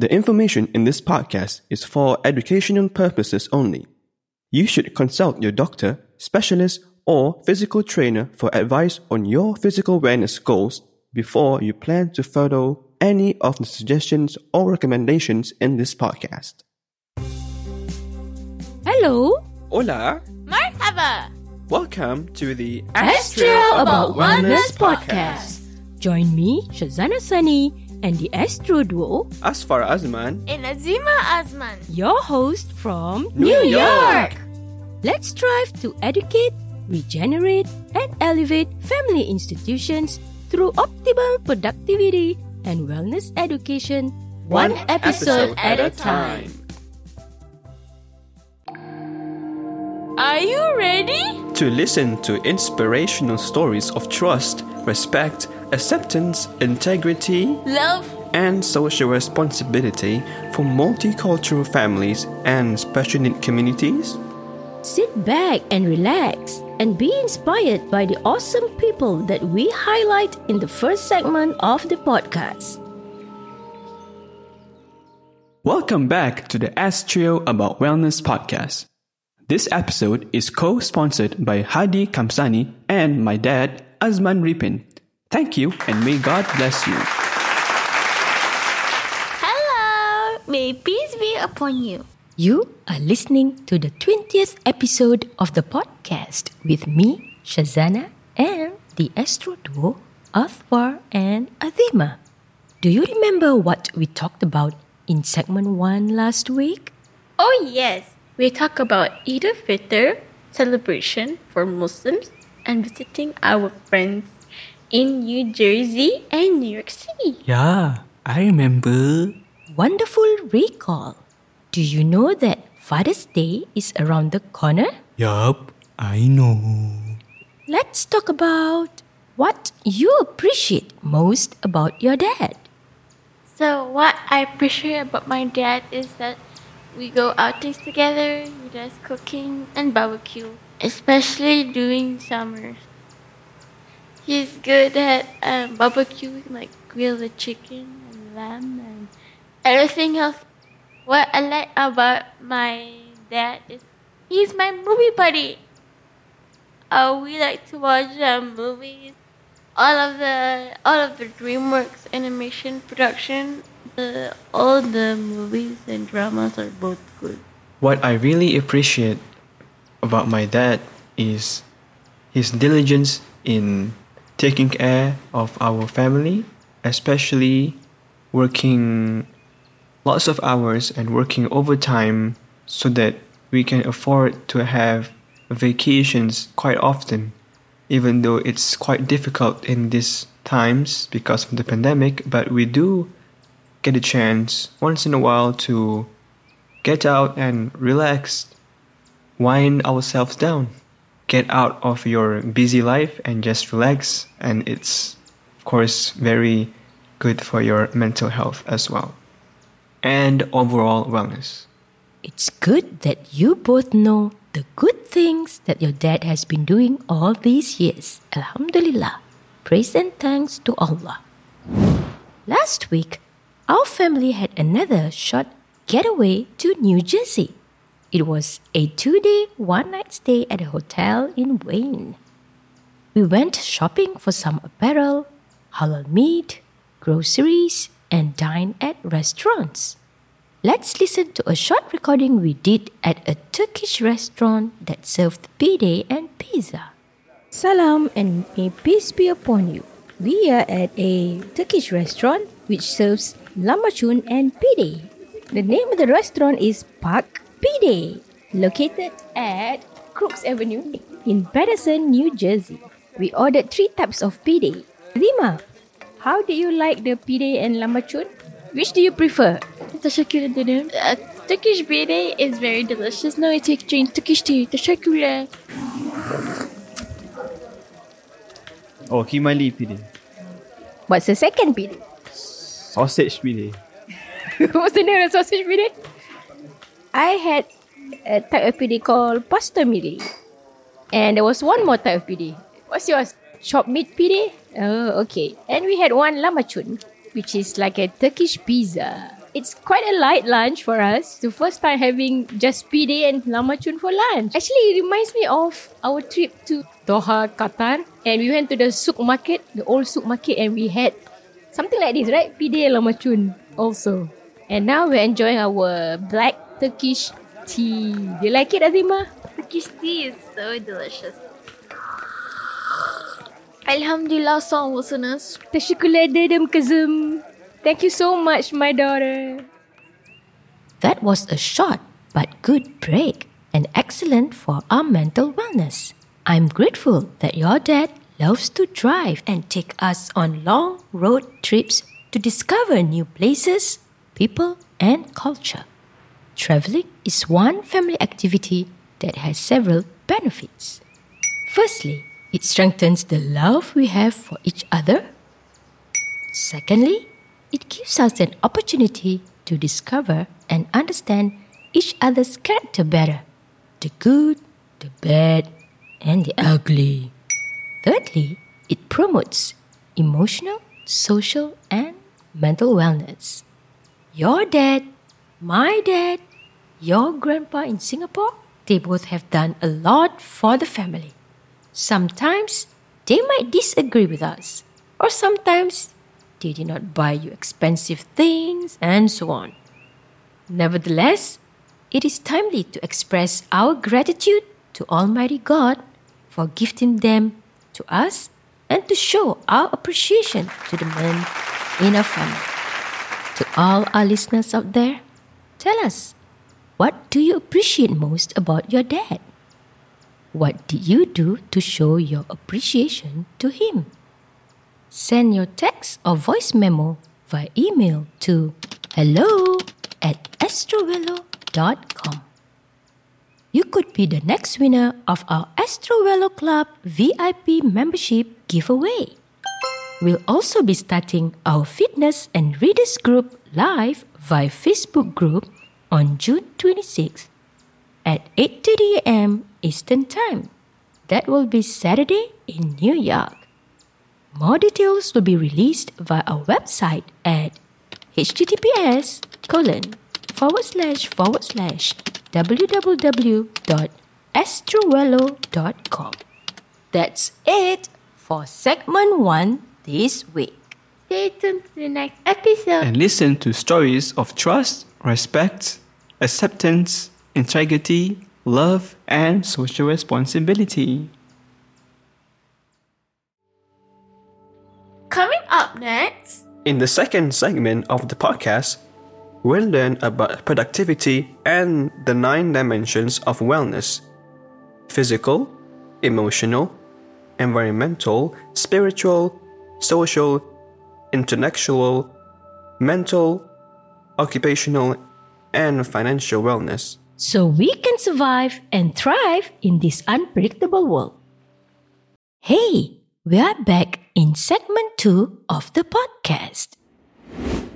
The information in this podcast is for educational purposes only. You should consult your doctor, specialist, or physical trainer for advice on your physical wellness goals before you plan to follow any of the suggestions or recommendations in this podcast. Hello, Hola! Marhaba! Welcome to the ASK Trio About Wellness podcast. Join me, Syazana Sani, and the Astro Duo, Asfar Azman. And Azima Azman. your host from New York. Let's strive to educate, regenerate, and elevate family institutions through optimal productivity and wellness education, one, episode, at a time. Are you ready? To listen to inspirational stories of trust, respect, acceptance, integrity, Love. and social responsibility for multicultural families and special need communities? Sit back and relax and be inspired by the awesome people that we highlight in the first segment of the podcast. Welcome back to the ASK Trio About Wellness podcast. This episode is co-sponsored by Hardi Kamsani and my dad, Azman Ripin. Thank you and may God bless you. Hello. May peace be upon you. You are listening to the 20th episode of the podcast with me, Syazana, and the Astro Duo, Athwar and Azima. Do you remember what we talked about in segment 1 last week? Oh yes, we talked about Eid al-Fitr celebration for Muslims and visiting our friends in New Jersey and New York City. Yeah, I remember. Wonderful recall. Do you know that Father's Day is around the corner? Yup, I know. Let's talk about what you appreciate most about your dad. So what I appreciate about my dad is that we go outings together, he does cooking and barbecue, especially during summers. He's good at um, barbecue, like grill the chicken and lamb and everything else. What I like about my dad is he's my movie buddy. Uh, we like to watch um, movies. All of the all of the DreamWorks animation production, the all the movies and dramas are both good. What I really appreciate about my dad is his diligence in taking care of our family, especially working lots of hours and working overtime so that we can afford to have vacations quite often, even though it's quite difficult in these times because of the pandemic. But we do get a chance once in a while to get out and relax, wind ourselves down, get out of your busy life and just relax. And it's, of course, very good for your mental health as well and overall wellness. It's good that you both know the good things that your dad has been doing all these years. Alhamdulillah. Praise and thanks to Allah. Last week, our family had another short getaway to New Jersey. It was a two day, one night stay at a hotel in Wayne. We went shopping for some apparel, halal meat, groceries, and dined at restaurants. Let's listen to a short recording we did at a Turkish restaurant that served pide and pizza. Salam and may peace be upon you. We are at a Turkish restaurant which serves lahmacun and pide. The name of the restaurant is Park Pide, located at Crooks Avenue in Paterson, New Jersey. We ordered three types of pide. Rima, how do you like the pide and lahmacun? Which do you prefer? Teşekkür ederim. Uh, Turkish pide is very delicious. No, I take drink Turkish tea. Teşekkürler. Oh, Himali pide. What's the second pide? Sausage pide. What's the name of the sausage pide? I had a type of pide called pasta pide. And there was one more type of pide. What's yours? Chopped meat pide? Oh, okay. And we had one lamachun, which is like a Turkish pizza. it's quite a light lunch for us. The first time having just PD and lamachun for lunch. Actually, it reminds me of our trip to Doha, Qatar. And we went to the souk market, the old souk market, and we had something like this, right? PD and lamachun also. And now we're enjoying our black Turkish tea. Do you like it, Azima? Turkish tea is so delicious. Alhamdulillah, song listeners. Teşekkürler ederim kızım. Thank you so much, my daughter. That was a short but good break and excellent for our mental wellness. I'm grateful that your dad loves to drive and take us on long road trips to discover new places, people, and culture. Traveling is one family activity that has several benefits. Firstly, it strengthens the love we have for each other. Secondly, it gives us an opportunity to discover and understand each other's character better the good, the bad, and the ugly. Thirdly, it promotes emotional, social, and mental wellness. Your dad, my dad, your grandpa in Singapore, they both have done a lot for the family. Sometimes they might disagree with us, or sometimes they did not buy you expensive things, and so on. Nevertheless, it is timely to express our gratitude to Almighty God for gifting them to us and to show our appreciation to the men in our family. To all our listeners out there, tell us what do you appreciate most about your dad? What did you do to show your appreciation to him? Send your text or voice memo via email to hello at asktriowello.com. You could be the next winner of our AskTrioWello Club VIP membership giveaway. We'll also be starting our fitness and readers group live via Facebook group on June 26th at 8:30 a.m. Eastern Time. That will be Saturday in New York. More details will be released via our website at https colon forward slash forward slash www.asktriowello.com. That's it for segment one this week. Stay tuned to the next episode. And listen to stories of trust, respect, acceptance, integrity, love, and social responsibility. Coming up next, In the second segment of the podcast, we'll learn about productivity and the nine dimensions of wellness physical, emotional, environmental, spiritual, social, intellectual, mental, occupational, and financial wellness. So we can survive and thrive in this unpredictable world. Hey, we are back in segment two of the podcast.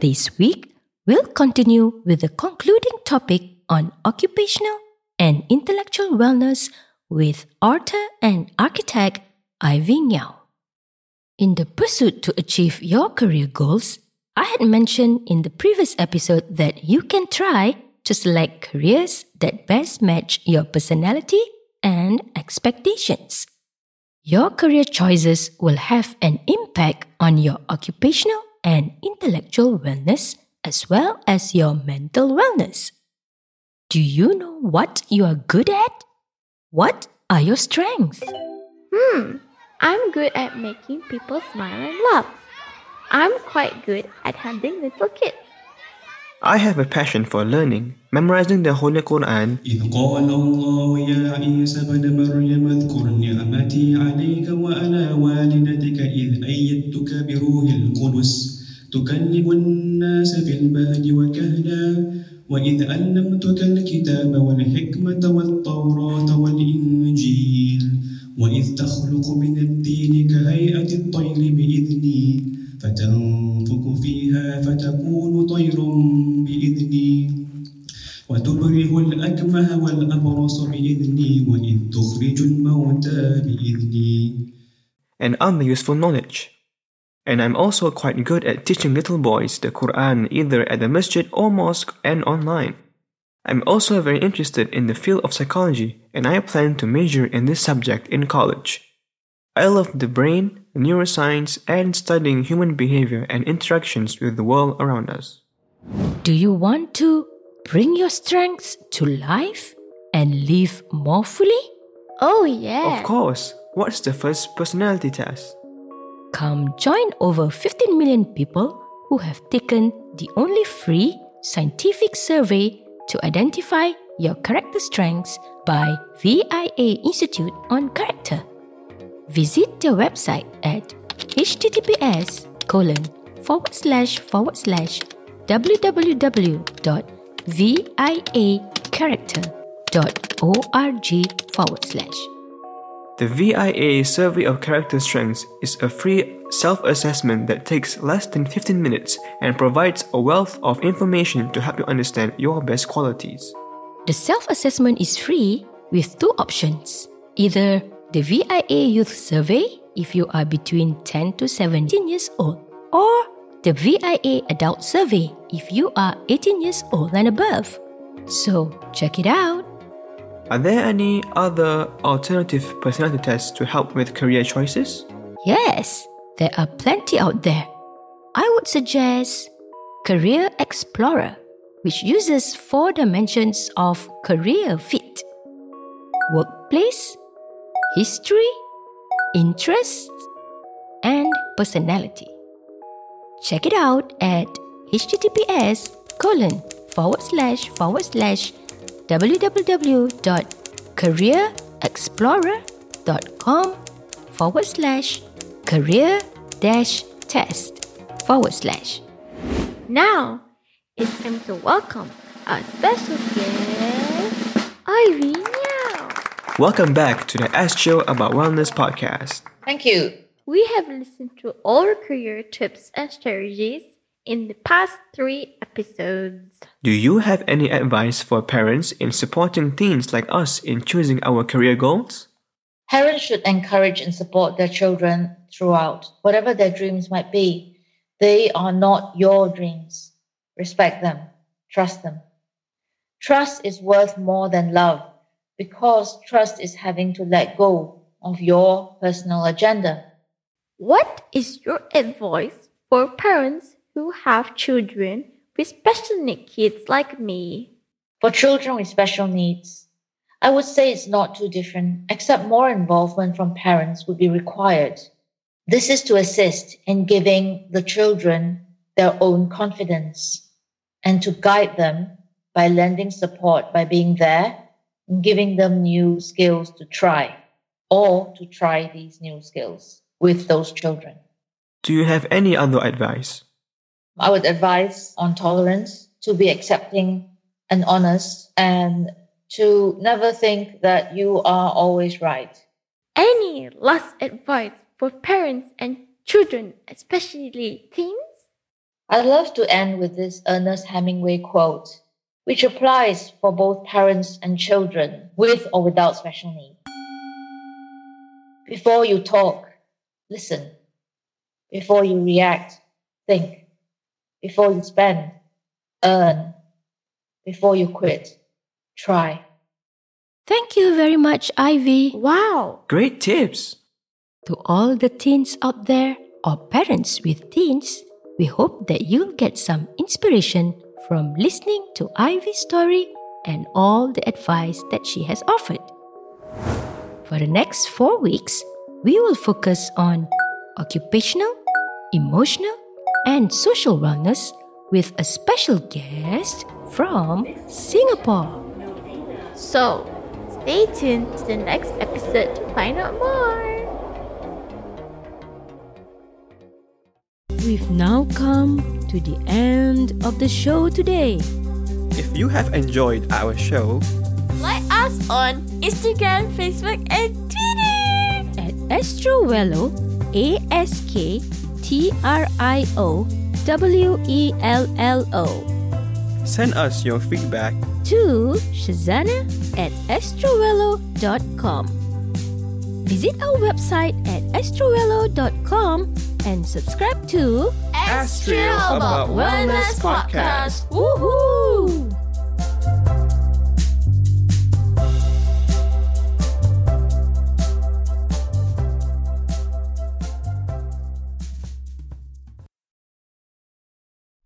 This week, we'll continue with the concluding topic on occupational and intellectual wellness with author and architect Ivy Ngeow. In the pursuit to achieve your career goals, I had mentioned in the previous episode that you can try to select careers that best match your personality and expectations. Your career choices will have an impact on your occupational and intellectual wellness as well as your mental wellness. Do you know what you are good at? What are your strengths? Hmm, I'm good at making people smile and laugh. I'm quite good at handling little kids. I have a passion for learning, memorizing the Holy Quran, إذ قال الله يا عيسى ابن مريم اذكر نعمتي عليك وعلى والدتك إذ أيدتك بروح القدس. تكلم الناس في المهد وكهلا. وإذ علمتك الكتاب والحكمة والتوراة والإنجيل. وإذ تخلق من الدين كهيئة الطير بإذني. فتنفك فيها فتكون طيرا بإذني وتبرئ الأكمه والأبرص بإذني وإذ تخرج الموتى بإذني and other useful knowledge. And I'm also quite good at teaching little boys the Quran either at the masjid or mosque and online. I'm also very interested in the field of psychology and I plan to major in this subject in college. I love the brain, neuroscience, and studying human behavior and interactions with the world around us. Do you want to bring your strengths to life and live more fully? Oh, yeah. Of course, what's the first personality test? Come join over 15 million people who have taken the only free scientific survey to identify your character strengths by VIA Institute on Character. Visit their website at https colon forward slash forward slash www.viacharacter.org forward slash. The VIA Survey of Character Strengths is a free self assessment that takes less than 15 minutes and provides a wealth of information to help you understand your best qualities. The self assessment is free with two options either the VIA Youth Survey if you are between 10 to 17 years old, or the VIA Adult Survey if you are 18 years old and above. So check it out. Are there any other alternative personality tests to help with career choices? Yes, there are plenty out there. I would suggest Career Explorer, which uses four dimensions of career fit workplace, history, interests, and personality. Check it out at https colon forward slash forward slash www.careerexplorer.com forward slash career dash test forward slash. Now, it's time to welcome our special guest, Ivy. Welcome back to the ASK Trio About Wellness podcast. Thank you. We have listened to all our career tips and strategies in the past three episodes. Do you have any advice for parents in supporting teens like us in choosing our career goals? Parents should encourage and support their children throughout, whatever their dreams might be. They are not your dreams. Respect them, trust them. Trust is worth more than love because trust is having to let go of your personal agenda. What is your advice for parents who have children with special needs kids like me? For children with special needs, I would say it's not too different, except more involvement from parents would be required. This is to assist in giving the children their own confidence and to guide them by lending support by being there giving them new skills to try or to try these new skills with those children. Do you have any other advice? I would advise on tolerance, to be accepting and honest, and to never think that you are always right. Any last advice for parents and children, especially teens? I'd love to end with this Ernest Hemingway quote, which applies for both parents and children with or without special needs. Before you talk, listen. Before you react, think. Before you spend, earn. Before you quit, try. Thank you very much, Ivy. Wow! Great tips! To all the teens out there or parents with teens, we hope that you'll get some inspiration from listening to Ivy's story and all the advice that she has offered. For the next four weeks, we will focus on occupational, emotional, and social wellness with a special guest from Singapore. So, stay tuned to the next episode to find out more. We've now come to the end of the show today. If you have enjoyed our show, Like us on Instagram, Facebook, and Twitter. at AskTrioWello, A S K T R I O W E L L O, send us your feedback to Syazana at asktriowello.com. Visit our website at asktriowello.com and subscribe to ASK Trio About Wellness Podcast. Woohoo!